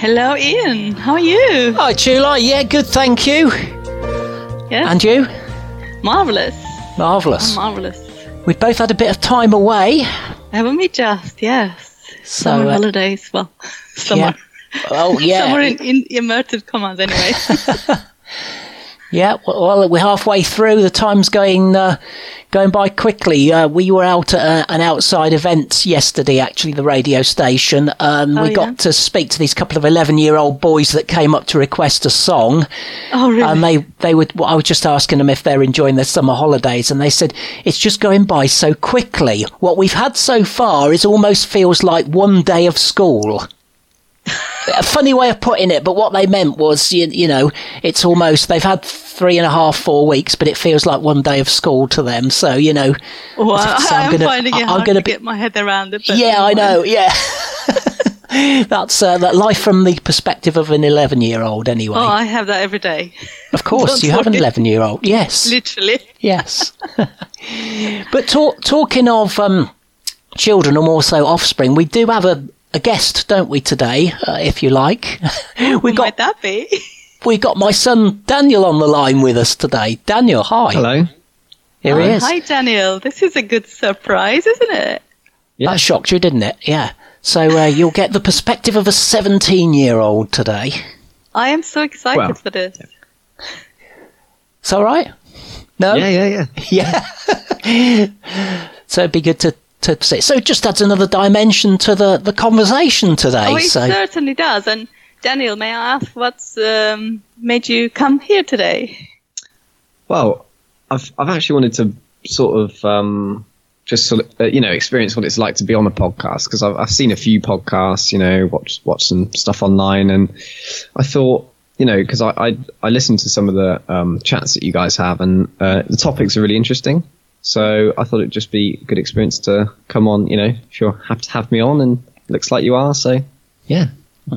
Hello, Ian. How are you? Hi, Chula. Yeah, good, thank you. Yeah. And you? Marvelous. Marvellous. I'm marvelous. We've both had a bit of time away. Haven't we just? Yes. So, Summer uh, holidays. Well, summer. Oh, yeah. Summer in, in immersive commas, anyway. Yeah, well, we're halfway through. The time's going uh, going by quickly. Uh, we were out at uh, an outside event yesterday, actually, the radio station. Um, Oh, we yeah? got to speak to these couple of eleven-year-old boys that came up to request a song. oh, really? And they, they would. Well, I was just asking them if they're enjoying their summer holidays, and they said it's just going by so quickly. What we've had so far is almost feels like one day of school. A funny way of putting it, but what they meant was, you, you know, it's almost they've had three and a half, four weeks, but it feels like one day of school to them. So you know, well, I, I'm gonna- finding it I'm hard gonna to be- get my head around it. Yeah, I know, yeah. That's uh, that life from the perspective of an eleven-year-old, anyway. Oh, I have that every day. of course, you have an eleven-year-old. Yes, Literally. Yes. but talk, talking of um, children and also offspring, we do have a, a guest, don't we, today, uh, if you like? we got might that be? we got my son Daniel on the line with us today. Daniel, hi. Hello. Here he Oh, is. Hi, Daniel. This is a good surprise, isn't it? Yeah. That shocked you, didn't it? Yeah. So uh, you'll get the perspective of a 17-year-old today. I am so excited Well, for this. Is that all right? No? Yeah, yeah, yeah. Yeah. so it'd be good to, to see. So it just adds another dimension to the, the conversation today. Oh, it so certainly does. And Daniel, may I ask what's um, made you come here today? Well, I've I've actually wanted to sort of um, just sort of, uh, you know experience what it's like to be on a podcast because I've I've seen a few podcasts, you know, watch watch some stuff online, and I thought. You know, because I, I I listened to some of the um, chats that you guys have, and uh, the topics are really interesting. So I thought it'd just be a good experience to come on. You know, if you're happy to have me on, and looks like you are. So yeah,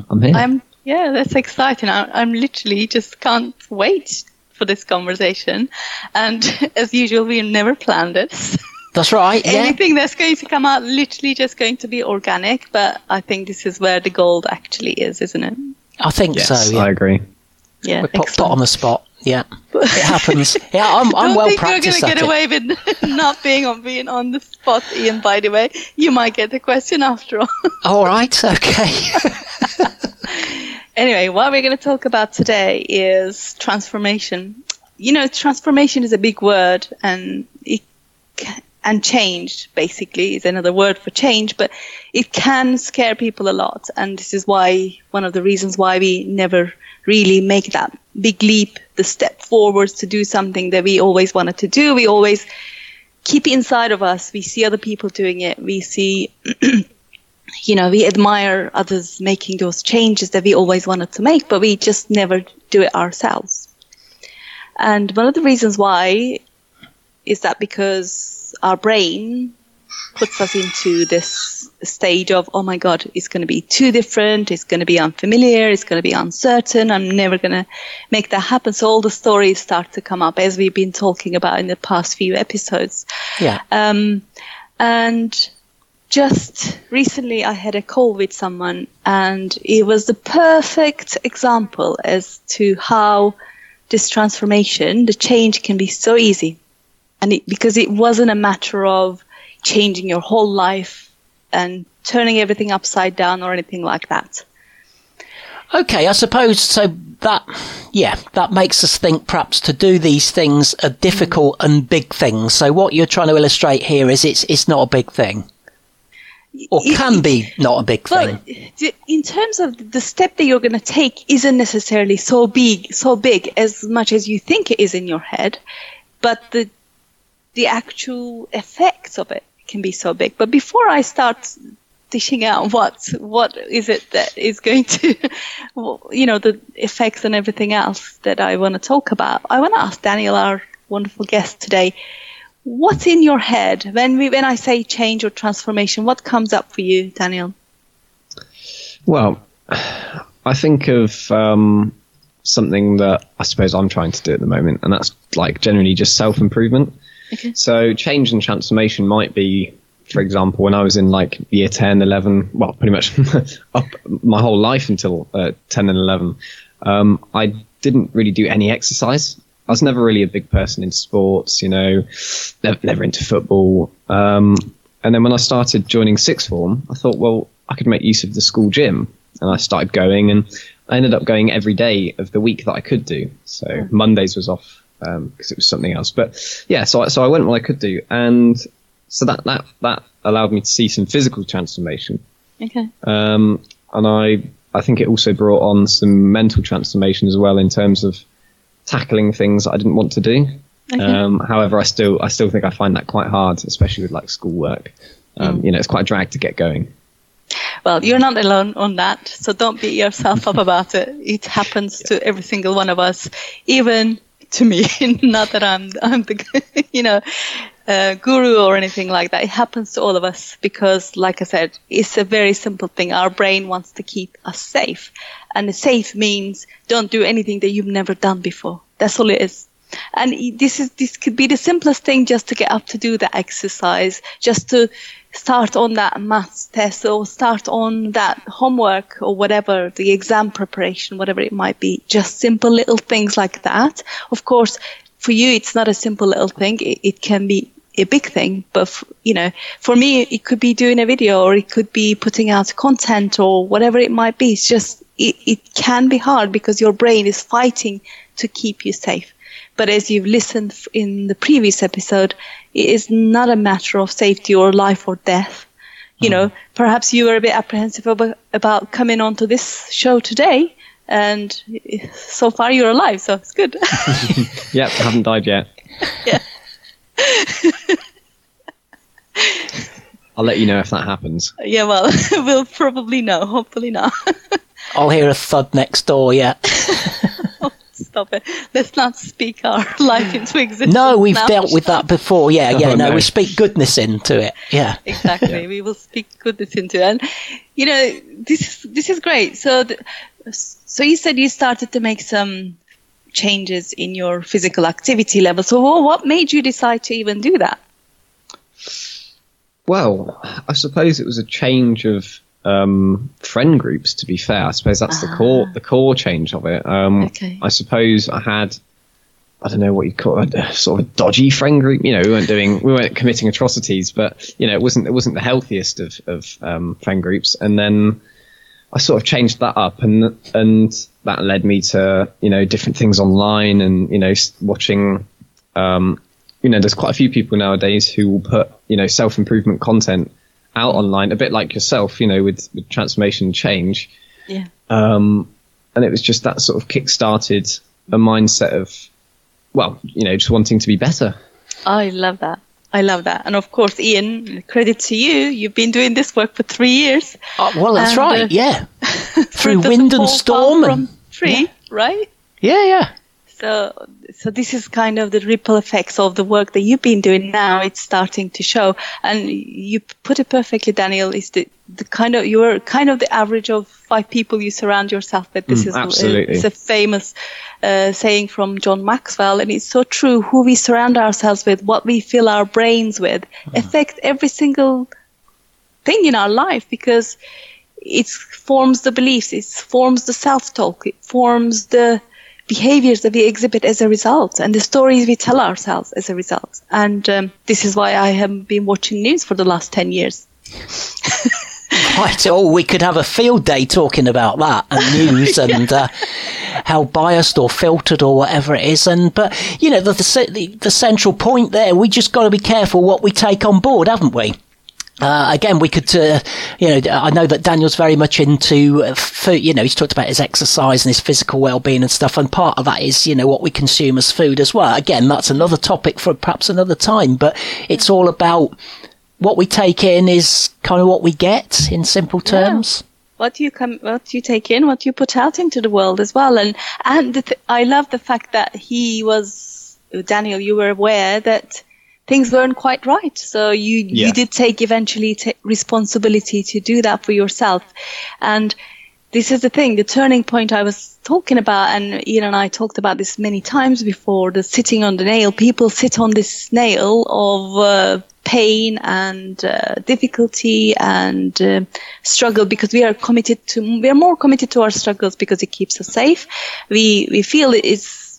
I'm here. I'm yeah, that's exciting. I, I'm literally just can't wait for this conversation. And as usual, we never planned it. that's right. Yeah. Anything that's going to come out, literally just going to be organic. But I think this is where the gold actually is, isn't it? I think yes, so. Yeah. I agree. Yeah, We're put, put on the spot. Yeah, it happens. Yeah, I'm, I'm well practiced. Don't think you're going to get away with not being on being on the spot, Ian. By the way, you might get the question after all. All right, okay. Anyway, what we're going to talk about today is transformation. You know, transformation is a big word, and it and change basically is another word for change, but it can scare people a lot, and this is why one of the reasons why we never really make that big leap, the step forwards to do something that we always wanted to do. We always keep inside of us. We see other people doing it. We see you know, we admire others making those changes that we always wanted to make, but we just never do it ourselves. And one of the reasons why is that because our brain puts us into this stage of, oh my God, it's going to be too different, it's going to be unfamiliar, it's going to be uncertain, I'm never going to make that happen. So all the stories start to come up as we've been talking about in the past few episodes. yeah. Um, and just recently, I had a call with someone, and it was the perfect example as to how this transformation, the change, can be so easy. And it, because it wasn't a matter of changing your whole life and turning everything upside down or anything like that. Okay, I suppose so. That yeah, that makes us think perhaps to do these things are difficult and big things. So what you're trying to illustrate here is it's it's not a big thing, or can it- be not a big thing. In terms of the step that you're going to take isn't necessarily so big, so big as much as you think it is in your head, but the the actual effects of it can be so big. But before I start dishing out what what is it that is going to, you know, the effects and everything else that I want to talk about, I want to ask Daniel, our wonderful guest today, what's in your head when we when I say change or transformation? What comes up for you, Daniel? Well, I think of um, something that I suppose I'm trying to do at the moment, and that's like generally just self improvement. Okay. So, change and transformation might be, for example, when I was in like year 10, 11, well, pretty much up my whole life until uh, 10 and 11, um, I didn't really do any exercise. I was never really a big person in sports, you know, never, never into football. Um, and then when I started joining sixth form, I thought, well, I could make use of the school gym. And I started going, and I ended up going every day of the week that I could do. So Mondays was off because it was something else. But yeah, so I, so I went what I could do, and so that that that allowed me to see some physical transformation. Okay. Um, and I I think it also brought on some mental transformation as well in terms of tackling things that I didn't want to do. Um, however, I still I still think I find that quite hard, especially with like schoolwork. Um, You know, it's quite a drag to get going. Well, you're not alone on that, so don't beat yourself up about it. It happens to every single one of us, even to me. not that I'm, I'm the, you know, uh, guru or anything like that. It happens to all of us because, like I said, it's a very simple thing. Our brain wants to keep us safe, and safe means don't do anything that you've never done before. That's all it is. And this is this could be the simplest thing just to get up to do the exercise, just to start on that maths test or start on that homework or whatever, the exam preparation, whatever it might be. Just simple little things like that. Of course, for you, it's not a simple little thing. It, it can be a big thing, but f- you know, for me, it could be doing a video or it could be putting out content or whatever it might be. It's just, it, it can be hard because your brain is fighting to keep you safe. But as you've listened in the previous episode, it is not a matter of safety or life or death. You know, mm-hmm. perhaps you were a bit apprehensive about, about coming onto this show today, and so far you're alive, so it's good. Yep, I haven't died yet. Yeah. I'll let you know if that happens. yeah, well, we'll probably know. Hopefully not. I'll hear a thud next door. Yeah. Stop it. Let's not speak our life into existence. No, we've now. dealt with that before. Yeah, yeah. Oh, no, no. we speak goodness into it. Yeah. exactly. We will speak goodness into it. And you know, this is this is great. So, the, so you said you started to make some changes in your physical activity level. So, wha- what made you decide to even do that? Well, I suppose it was a change of um, friend groups. To be fair, I suppose that's the core the core change of it. Um, Okay. I suppose I had. I don't know what you'd call it, a sort of a dodgy friend group. You know, we weren't doing, we weren't committing atrocities, but you know, it wasn't, it wasn't the healthiest of, of um, friend groups. And then I sort of changed that up, and and that led me to you know different things online, and you know watching. Um, you know, there's quite a few people nowadays who will put you know self improvement content out online, a bit like yourself. You know, with, with transformation and change. Yeah. Um, and it was just that sort of kick started a mindset of, well, you know, just wanting to be better. I love that. I love that. And of course, Ian, credit to you. You've been doing this work for three years. Oh, well, that's And, uh, right. Yeah. Through wind and storm. from And, tree, right? yeah, yeah. So, so this is kind of the ripple effects of the work that you've been doing now. It's starting to show, and you put it perfectly, Daniel. Is the the kind of you're kind of the average of five people you surround yourself with. This Mm, is absolutely. it's a famous uh, saying from John Maxwell, and it's so true. Who we surround ourselves with, what we fill our brains with, affect every single thing in our life because it forms the beliefs, it forms the self-talk, it forms the behaviors that we exhibit as a result and the stories we tell ourselves as a result. And um, this is why I have been watching news for the last 10 years. Quite. Oh, we could have a field day talking about that and news and uh, how biased or filtered or whatever it is. And but you know the the, the central point there, we just got to be careful what we take on board, haven't we? Uh, again, we could, uh, you know, I know that Daniel's very much into uh, food. You know, he's talked about his exercise and his physical well-being and stuff, and part of that is, you know, what we consume as food as well. Again, that's another topic for perhaps another time, but it's all about what we take in is kind of what we get in simple terms. Yeah. What you come, what you take in, what you put out into the world as well, and and th- I love the fact that he was Daniel. You were aware that things weren't quite right. So you yeah. you did take eventually t- responsibility to do that for yourself. And this is the thing, the turning point I was talking about, and Ian and I talked about this many times before. The sitting on the nail. People sit on this nail of uh, pain and uh, difficulty and uh, struggle because we are committed to. We are more committed to our struggles because it keeps us safe. We we feel it's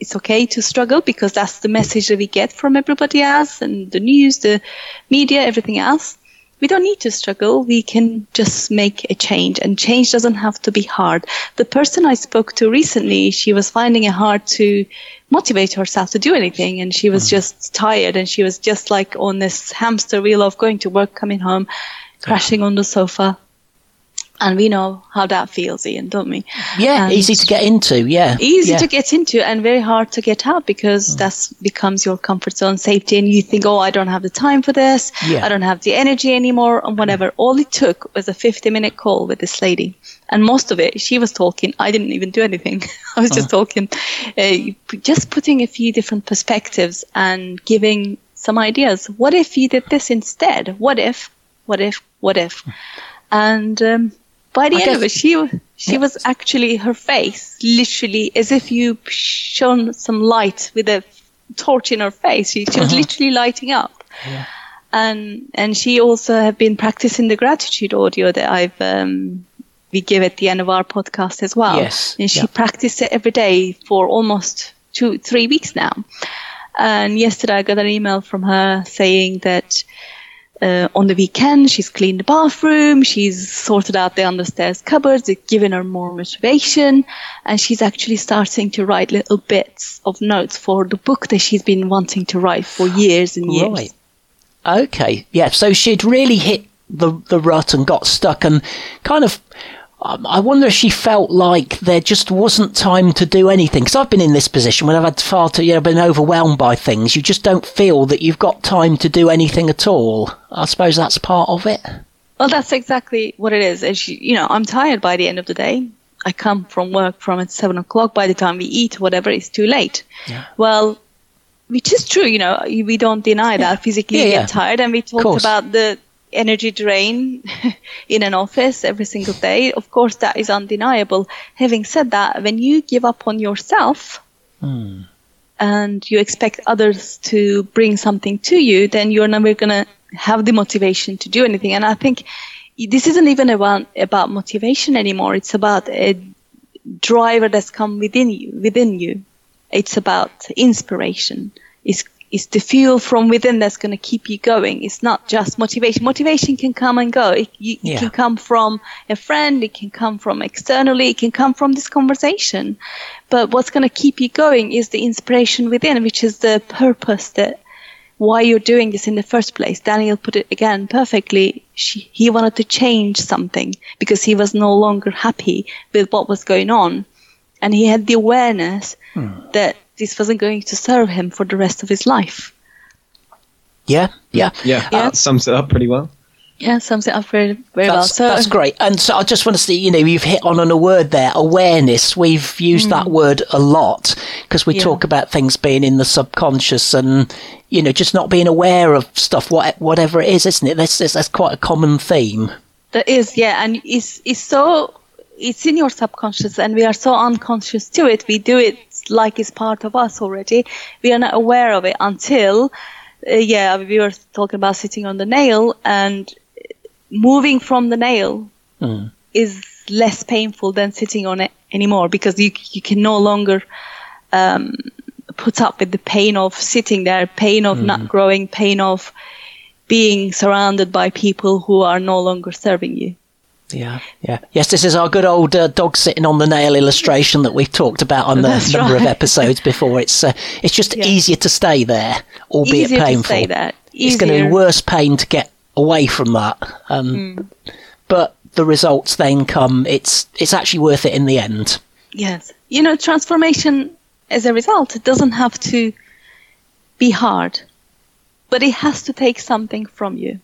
it's okay to struggle because that's the message that we get from everybody else and the news, the media, everything else. We don't need to struggle. We can just make a change and change doesn't have to be hard. The person I spoke to recently, she was finding it hard to motivate herself to do anything and she was mm. just tired and she was just like on this hamster wheel of going to work, coming home, crashing on the sofa and we know how that feels, Ian, don't we? Yeah, and easy to get into. Yeah, easy yeah. to get into, and very hard to get out because mm. that becomes your comfort zone, safety, and you think, oh, I don't have the time for this. Yeah. I don't have the energy anymore, and whatever. Mm. All it took was a 50-minute call with this lady, and most of it, she was talking. I didn't even do anything. I was just uh. talking, uh, just putting a few different perspectives and giving some ideas. What if you did this instead? What if? What if? What if? Hmm. And um, by the I end of it, she she was actually her face, literally as if you shone some light with a torch in her face. She, she was uh-huh. literally lighting up. Yeah. And and she also have been practicing the gratitude audio that I've um, we give at the end of our podcast as well. Yes. And she yeah. practiced it every day for almost two three weeks now. And yesterday I got an email from her saying that uh, on the weekend, she's cleaned the bathroom, she's sorted out the understairs cupboards, it's given her more motivation, and she's actually starting to write little bits of notes for the book that she's been wanting to write for years and years. Right. Okay. Yeah. So she'd really hit the the rut and got stuck and kind of Um, I wonder if she felt like there just wasn't time to do anything. Because I've been in this position when I've had far too, you know, been overwhelmed by things. You just don't feel that you've got time to do anything at all. I suppose that's part of it. Well, that's exactly what it is. As you, you know, I'm tired by the end of the day. I come from work from at seven o'clock. By the time we eat, whatever, it's too late. Yeah. Well, which is true. You know, we don't deny yeah. that physically yeah, you get tired, and we talked about the energy drain in an office every single day. Of course, that is undeniable. Having said that, when you give up on yourself mm. and you expect others to bring something to you, then you're never going to have the motivation to do anything. And I think this isn't even about, about motivation anymore. It's about a driver that's come within you, within you. It's about inspiration. It's it's the fuel from within that's going to keep you going. It's not just motivation. Motivation can come and go. It, you, yeah. it, can come from a friend. It can come from externally. It can come from this conversation. But what's going to keep you going is the inspiration within, which is the purpose that why you're doing this in the first place. Daniel put it again perfectly. She, he wanted to change something because he was no longer happy with what was going on. And he had the awareness hmm. that this wasn't going to serve him for the rest of his life. Yeah, yeah, yeah. yeah. That sums it up pretty well. Yeah, sums it up very, very that's, well. So, that's great. And so I just want to see, you know, you've hit on, on a word there, awareness. We've used mm. that word a lot because we yeah. talk about things being in the subconscious and, you know, just not being aware of stuff, what, whatever it is, isn't it? That's, that's quite a common theme. That is, yeah. And it's, it's so, it's in your subconscious and we are so unconscious to it. We do it like it's part of us already. We are not aware of it until, uh, yeah, we were talking about sitting on the nail and moving from the nail mm. is less painful than sitting on it anymore because you you can no longer um, put up with the pain of sitting there, pain of mm. not growing, pain of being surrounded by people who are no longer serving you. Yeah, yeah. Yes, this is our good old uh, dog sitting on the nail illustration that we've talked about on the That's number of episodes before. It's uh, it's just Yeah. easier to stay there, albeit Easier to painful. say that. It's going to be worse pain to get away from that. Um, Hmm. But the results then come. It's it's actually worth it in the end. Yes. You know, transformation as a result, it doesn't have to be hard, but it has to take something from you.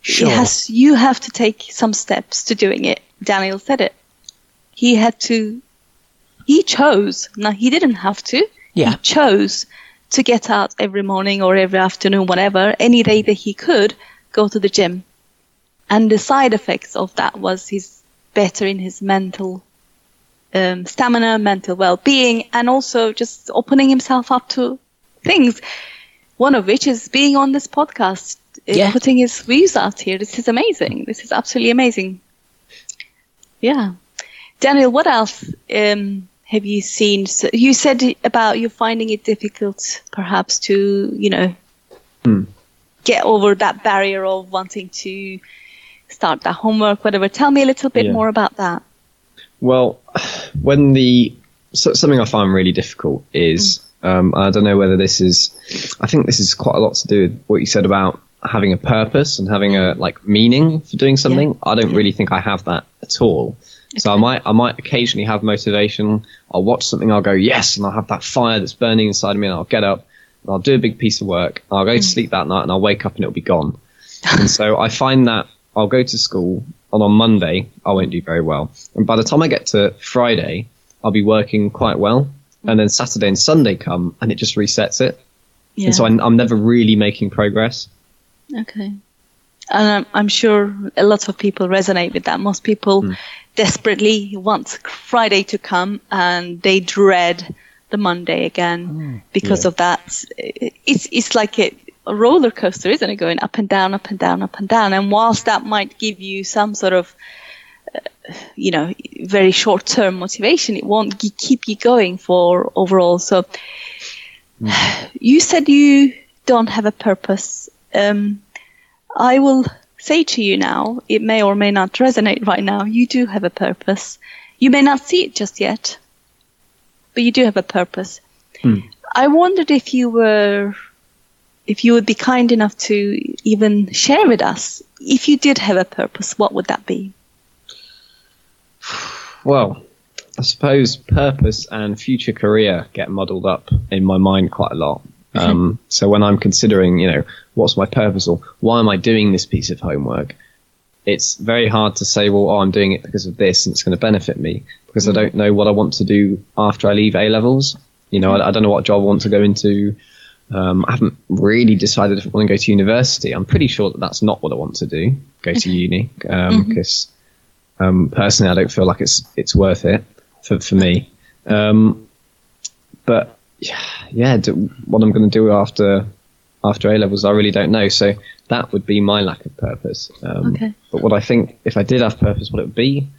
Sure. It has, you have to take some steps to doing it. Daniel said it. He had to, he chose. Now, he didn't have to. Yeah. He chose to get out every morning or every afternoon, whatever, any day that he could, go to the gym. And the side effects of that was he's better in his mental um, stamina, mental well-being, and also just opening himself up to things. One of which is being on this podcast, Yeah. putting his views out here. This is amazing. This is absolutely amazing. Yeah, Daniel, what else um, have you seen? So you said about you finding it difficult, perhaps to you know Hmm. get over that barrier of wanting to start that homework, whatever. Tell me a little bit Yeah. more about that. Well, when the so, something I find really difficult is um, I don't know whether this is I think this is quite a lot to do with what you said about having a purpose and having a like meaning for doing something. I don't really think I have that at all. So I might I might occasionally have motivation. I'll watch something, I'll go yes, and I'll have that fire that's burning inside of me, and I'll get up and I'll do a big piece of work. I'll go to mm. sleep that night, and I'll wake up and it'll be gone. and so I find that I'll go to school, and on Monday I won't do very well, and by the time I get to Friday, I'll be working quite well, and then mm. Saturday and Sunday come, and it just resets it, Yeah. and so I'm, I'm never really making progress. Okay. And I'm, I'm sure a lot of people resonate with that. Most people desperately want Friday to come and they dread the Monday again because Yeah. of that. It's, it's like a, a roller coaster, isn't it? Going up and down, up and down, up and down. And whilst that might give you some sort of, uh, you know, very short term motivation, it won't g- keep you going for overall. So you said you don't have a purpose. Um, I will say to you now, it may or may not resonate right now. You do have a purpose. You may not see it just yet, but you do have a purpose. I wondered if you were, if you would be kind enough to even share with us, if you did have a purpose, what would that be? Well, I suppose purpose and future career get muddled up in my mind quite a lot. Um, so when I'm considering, you know, what's my purpose or why am I doing this piece of homework, it's very hard to say, well, oh, I'm doing it because of this and it's going to benefit me because I don't know what I want to do after I leave A levels. You know, I, I don't know what job I want to go into. Um, I haven't really decided if I want to go to university. I'm pretty sure that that's not what I want to do. Go to uni because um, personally, I don't feel like it's it's worth it for for me. Um, but yeah, yeah, do, what I'm going to do after after A levels, I really don't know. So that would be my lack of purpose. Um, Okay. But what I think, if I did have purpose, what it would be?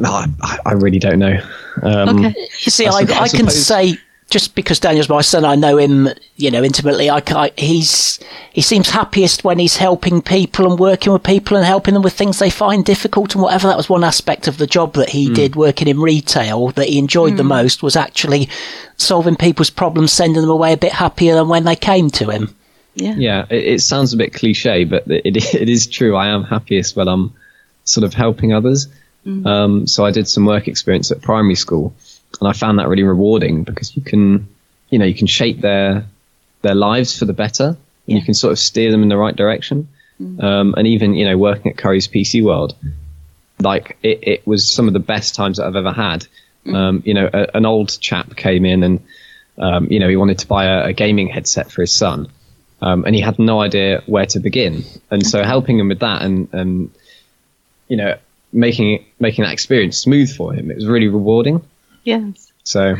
No, I, I- really don't know. Um, Okay. You see, I I I, can say just because Daniel's my son, I know him, you know, intimately. I, ca- he's he seems happiest when he's helping people and working with people and helping them with things they find difficult and whatever. That was one aspect of the job that he mm. did working in retail that he enjoyed the mm. most was actually solving people's problems, sending them away a bit happier than when they came to him. Yeah. Yeah, it, it sounds a bit cliche, but it, it is true. I am happiest when I'm sort of helping others. Mm. Um, so I did some work experience at primary school, and I found that really rewarding because you can, you know, you can shape their their lives for the better, and you can sort of steer them in the right direction. Um, and even you know, working at Currys PC World, like it, it was some of the best times that I've ever had. Um, you know, a, an old chap came in and um, you know he wanted to buy a, a gaming headset for his son, um, and he had no idea where to begin. And so helping him with that and and you know making making that experience smooth for him, it was really rewarding. Yes. So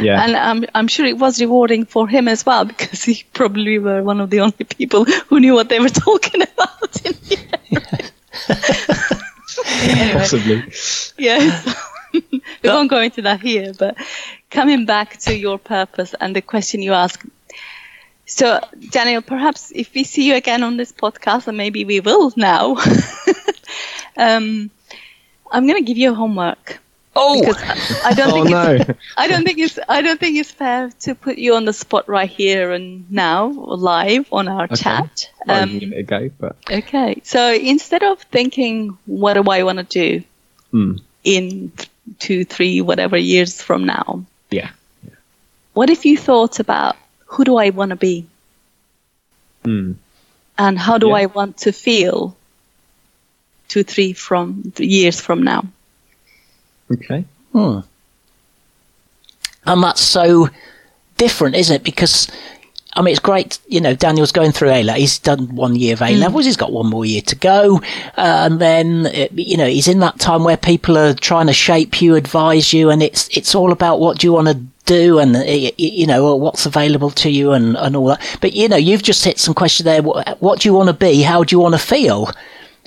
yeah, And I'm, I'm sure it was rewarding for him as well because he probably were one of the only people who knew what they were talking about. In the anyway, possibly. yes. we won't go into that here, but coming back to your purpose and the question you ask, So, Daniel, perhaps if we see you again on this podcast, and maybe we will now, um, I'm going to give you homework. Oh, because I don't Oh think it's, no! I don't think it's I don't think it's fair to put you on the spot right here and now live on our Okay. chat. Um, you can give it a go, but Okay, so instead of thinking, what do I want to do Hmm. in two, three, whatever years from now, yeah. what if you thought about who do I want to be Hmm. and how do Yeah. I want to feel two, three from years from now? Okay. Hmm. And that's so different, isn't it? Because, I mean, it's great, you know, Daniel's going through A level. He's done one year of A levels. He's got one more year to go. Uh, and then, you know, he's in that time where people are trying to shape you, advise you, and it's, it's all about what do you want to do and, you know, what's available to you and, and all that. But, you know, you've just hit some question there. What, what do you want to be? How do you want to feel?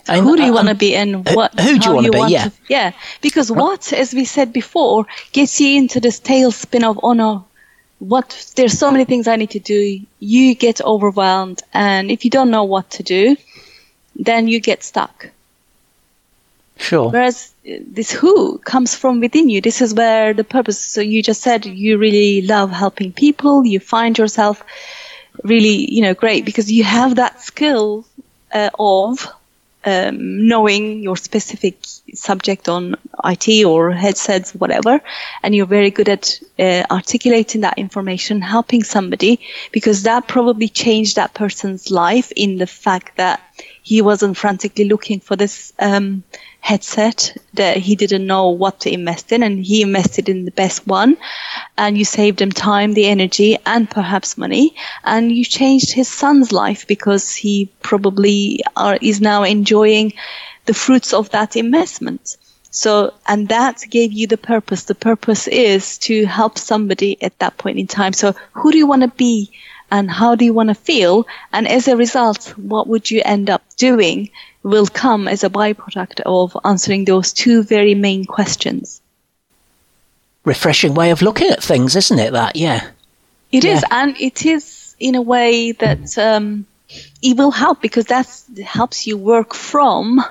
And- who do you want to be and who- what who do you how wanna be? Yeah. to- yeah because what as we said before gets you into this tailspin of oh no what there's so many things i need to do you get overwhelmed and if you don't know what to do then you get stuck Sure. whereas uh, this who comes from within you this is where the purpose so you just said you really love helping people you find yourself really you know great because you have that skill uh, of um, knowing your specific subject on IT or headsets, whatever, and you're very good at uh, articulating that information, helping somebody, because that probably changed that person's life in the fact that he wasn't frantically looking for this um, headset that he didn't know what to invest in, and he invested in the best one, and you saved him time, the energy, and perhaps money, and you changed his son's life because he probably are, is now enjoying the fruits of that investment. So, and that gave you the purpose. The purpose is to help somebody at that point in time. So, who do you want to be and how do you want to feel? And as a result, what would you end up doing will come as a byproduct of answering those two very main questions. Refreshing way of looking at things, isn't it? That, yeah. It is, Yeah. and it is in a way that um, it will help because that helps you work from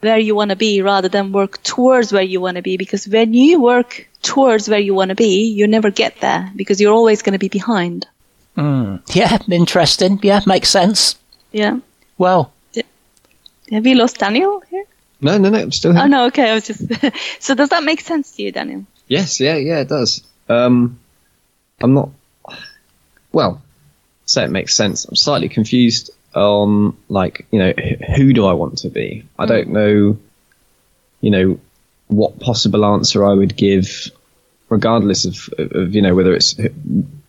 where you want to be rather than work towards where you want to be. Because when you work towards where you want to be, you never get there because you're always going to be behind. Hmm. Yeah, interesting. Yeah, makes sense. Yeah. Well, Have you lost Daniel here? No, no, no. I'm still here. Oh no, okay. I was just. so does that make sense to you, Daniel? Yes, yeah, yeah, it does. Um, I'm not. Well, say it makes sense. I'm slightly confused on like you know who do I want to be? I don't know. You know what possible answer I would give, regardless of, of you know whether it's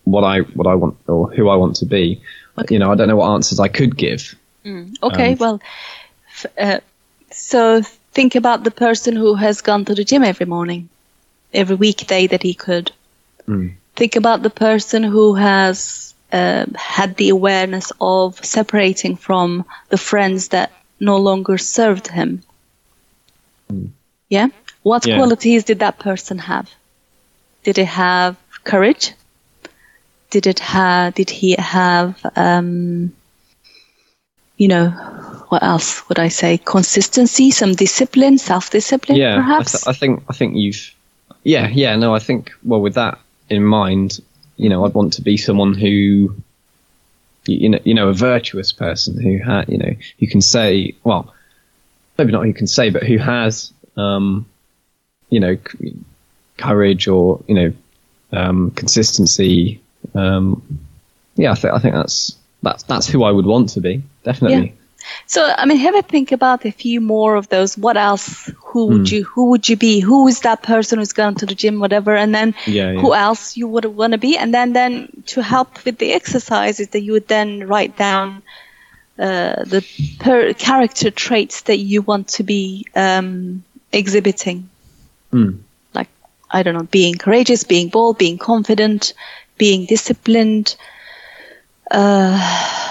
what I what I want or who I want to be. You know, I don't know what answers I could give. Okay, Um, well, uh, so think about the person who has gone to the gym every morning, every weekday that he could. Mm. Think about the person who has uh, had the awareness of separating from the friends that no longer served him. Yeah? What Yeah. qualities did that person have? Did he have courage? Did it have? Did he have? Um, you know, what else would I say? Consistency, some discipline, self-discipline, yeah, I, perhaps. th- I think I think you've. Yeah, yeah. No, I think well with that in mind, you know, I'd want to be someone who, you, know, you know, a virtuous person who ha you know, who can say, well, maybe not who can say, but who has, um, you know, c- courage or you know, um, consistency. Um, yeah, I think I think that's that's that's who I would want to be. Definitely. So, I mean, have a think about a few more of those. What else? Who would Hmm. you? Who would you be? Who is that person who's gone to the gym, whatever? And then Yeah, yeah. who else you would want to be? And then, then to help with the exercises, that you would then write down uh, the per- character traits that you want to be um, exhibiting. Hmm. Like I don't know, being courageous, being bold, being confident, being disciplined. Kind.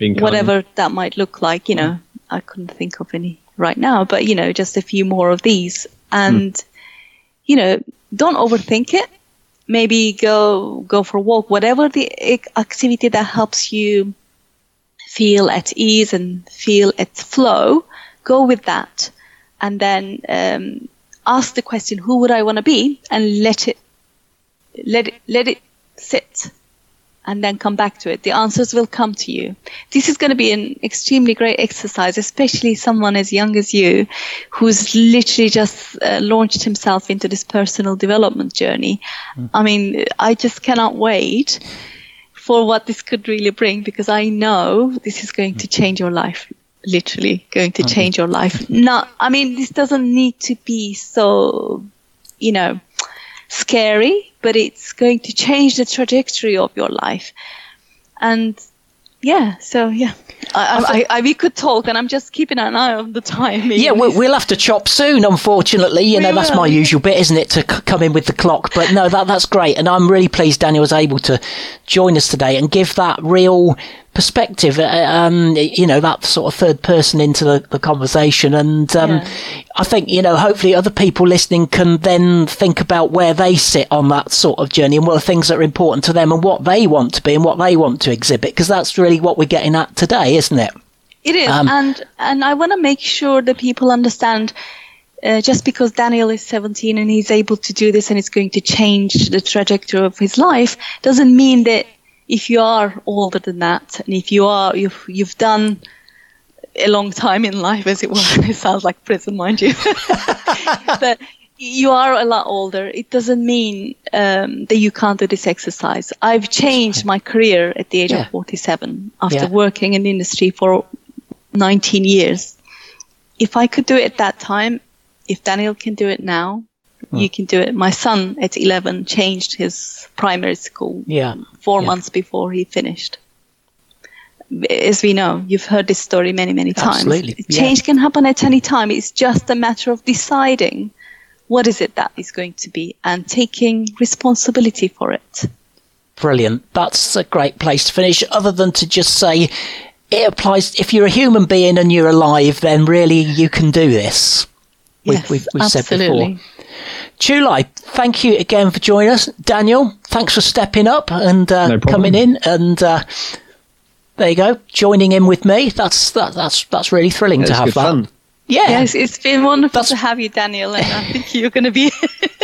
Whatever that might look like. You know, I couldn't think of any right now, but you know, just a few more of these, and you know, don't overthink it. maybe go go for a walk, whatever the activity that helps you feel at ease and feel at flow, go with that, and then um, ask the question, "Who would I want to be?" and let it let it let it sit and then come back to it. The answers will come to you. This is going to be an extremely great exercise, especially someone as young as you, who's literally just uh, launched himself into this personal development journey. Mm. I mean, I just cannot wait for what this could really bring because I know this is going to change your life. Literally going to change your life. Not, I mean, this doesn't need to be so, you know, scary, but it's going to change the trajectory of your life. And yeah, so yeah, I, I, I, we could talk, and I'm just keeping an eye on the time. Yeah, we'll, we'll, have to chop soon. Unfortunately, you we know that's my usual bit, isn't it, to c- come in with the clock? But no, that that's great, and I'm really pleased Daniel was able to join us today and give that real perspective, uh, um, you know, that sort of third person into the, the conversation. And um, yeah. I think, you know, hopefully other people listening can then think about where they sit on that sort of journey and what are things that are important to them and what they want to be and what they want to exhibit, because that's really what we're getting at today, isn't it? It is. Um, and, and I want to make sure that people understand. Uh, just because Daniel is 17 and he's able to do this and it's going to change the trajectory of his life doesn't mean that if you are older than that, and if you are you've you've done a long time in life, as it were, it sounds like prison, mind you, but you are a lot older. It doesn't mean um, that you can't do this exercise. I've changed my career at the age yeah. of 47 after yeah. working in the industry for 19 years. If I could do it at that time, if Daniel can do it now, Mm. You can do it. My son at 11 changed his primary school yeah. four yeah. months before he finished. As we know, you've heard this story many, many times. Absolutely. Change can happen at any time. It's just a matter of deciding what is it that is going to be and taking responsibility for it. Brilliant. That's a great place to finish, other than to just say it applies if you're a human being and you're alive, then really you can do this. Yes, we've, we've, we've said before. Chulai, thank you again for joining us. Daniel, thanks for stepping up and uh, no coming in and uh, there you go, joining in with me. That's that, that's that's really thrilling yeah, to have that. Fun. Yeah, yes, it's been wonderful that's... to have you, Daniel, and I think you're going to be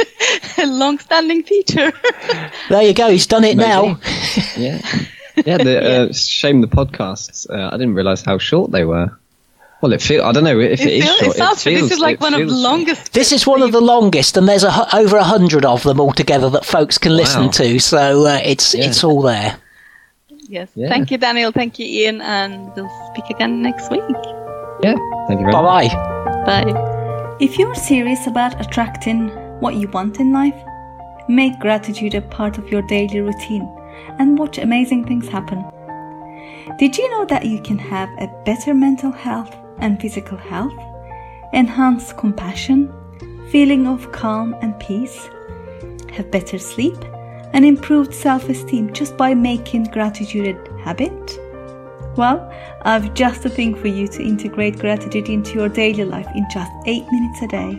a long-standing feature. there you go. He's done it Maybe. now. yeah, yeah. The, uh, shame the podcasts. Uh, I didn't realize how short they were. Well, it feels. I don't know if it, it is feel, short. It, sounds, it feels, this is like one of the longest. This is one of the longest, and there's a, over a hundred of them altogether that folks can wow. listen to. So uh, it's yeah. it's all there. Yes. Yeah. Thank you, Daniel. Thank you, Ian, and we'll speak again next week. Yeah. Thank you very bye much. Bye. Bye. If you're serious about attracting what you want in life, make gratitude a part of your daily routine and watch amazing things happen. Did you know that you can have a better mental health and physical health, enhance compassion, feeling of calm and peace, have better sleep, and improved self esteem just by making gratitude a habit? Well, I've just a thing for you to integrate gratitude into your daily life in just 8 minutes a day.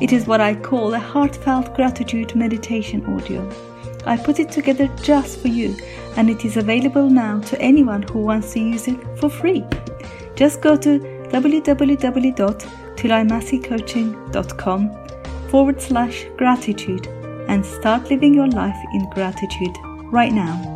It is what I call a heartfelt gratitude meditation audio. I put it together just for you, and it is available now to anyone who wants to use it for free. Just go to www.tulaymasseycoaching.com forward slash gratitude and start living your life in gratitude right now.